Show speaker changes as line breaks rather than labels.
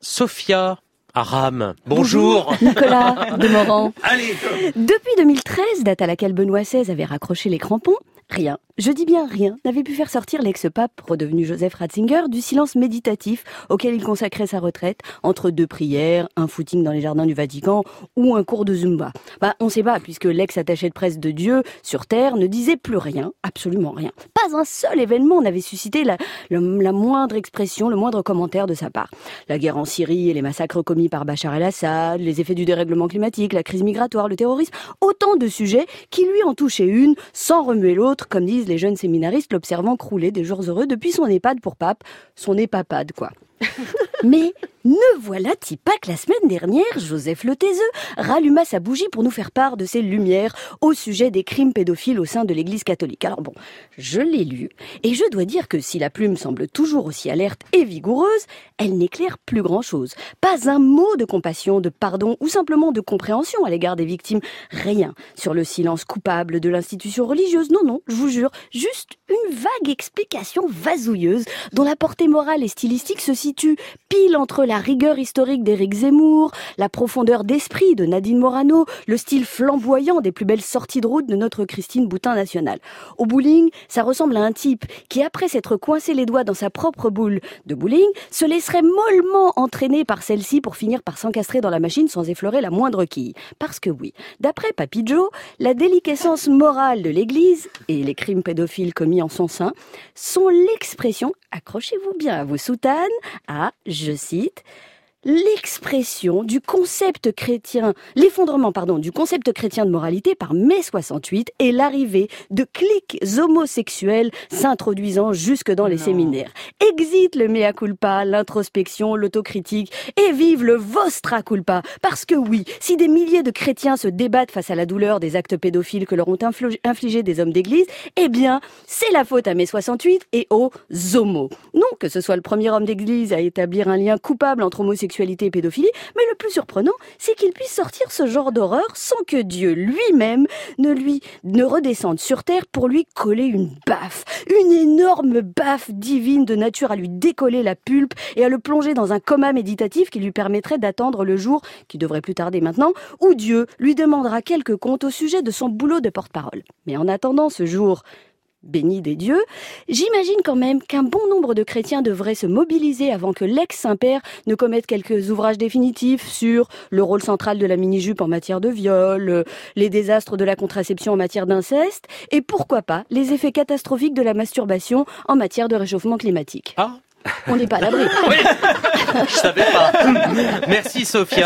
Sophia Aram. Bonjour.
Nicolas Demorand.
Allez.
Depuis 2013, date à laquelle Benoît XVI avait raccroché les crampons, rien, je dis bien rien, n'avait pu faire sortir l'ex-pape, redevenu Joseph Ratzinger, du silence méditatif auquel il consacrait sa retraite, entre deux prières, un footing dans les jardins du Vatican ou un cours de Zumba. Bah, on sait pas, puisque l'ex-attaché de presse de Dieu sur Terre ne disait plus rien, absolument rien. Pas un seul événement n'avait suscité la, moindre expression, le moindre commentaire de sa part. La guerre en Syrie et les massacres commis par Bachar el-Assad, les effets du dérèglement climatique, la crise migratoire, le terrorisme, autant de sujets qui lui en touchaient une sans remuer l'autre, comme disent les jeunes séminaristes l'observant crouler des jours heureux depuis son EHPAD pour pape, son EHPAPAD quoi. Mais ne voilà-t-il pas que la semaine dernière, Joseph Le Taiseux ralluma sa bougie pour nous faire part de ses lumières au sujet des crimes pédophiles au sein de l'Église catholique. Alors bon, je l'ai lu, et je dois dire que si la plume semble toujours aussi alerte et vigoureuse, elle n'éclaire plus grand-chose. Pas un mot de compassion, de pardon ou simplement de compréhension à l'égard des victimes. Rien sur le silence coupable de l'institution religieuse. Non, non, je vous jure, juste une vague explication vasouilleuse dont la portée morale et stylistique se situe pile entre la rigueur historique d'Éric Zemmour, la profondeur d'esprit de Nadine Morano, le style flamboyant des plus belles sorties de route de notre Christine Boutin nationale. Au bowling, ça ressemble à un type qui, après s'être coincé les doigts dans sa propre boule de bowling, se laisserait mollement entraîner par celle-ci pour finir par s'encastrer dans la machine sans effleurer la moindre quille. Parce que oui, d'après Papy Joe, la déliquescence morale de l'Église et les crimes pédophiles commis en son sein sont l'expression, accrochez-vous bien à vos soutanes, à, je cite, l'expression du concept chrétien, l'effondrement, pardon, du concept chrétien de moralité par mai 68 et l'arrivée de clics homosexuels s'introduisant jusque dans les non. séminaires. Exit le mea culpa, l'introspection, l'autocritique et vive le vostra culpa. Parce que oui, si des milliers de chrétiens se débattent face à la douleur des actes pédophiles que leur ont infligé des hommes d'église, eh bien, c'est la faute à mai 68 et aux homos. Non que ce soit le premier homme d'église à établir un lien coupable entre homosexuels et pédophilie, mais le plus surprenant, c'est qu'il puisse sortir ce genre d'horreur sans que Dieu lui-même ne lui ne redescende sur terre pour lui coller une baffe, une énorme baffe divine de nature à lui décoller la pulpe et à le plonger dans un coma méditatif qui lui permettrait d'attendre le jour, qui devrait plus tarder maintenant, où Dieu lui demandera quelques comptes au sujet de son boulot de porte-parole. Mais en attendant ce jour, béni des dieux, j'imagine quand même qu'un bon nombre de chrétiens devraient se mobiliser avant que l'ex-Saint-Père ne commette quelques ouvrages définitifs sur le rôle central de la mini-jupe en matière de viol, les désastres de la contraception en matière d'inceste, et pourquoi pas les effets catastrophiques de la masturbation en matière de réchauffement climatique.
Ah
On n'est pas à l'abri.
oui, je savais pas. Merci Sophia.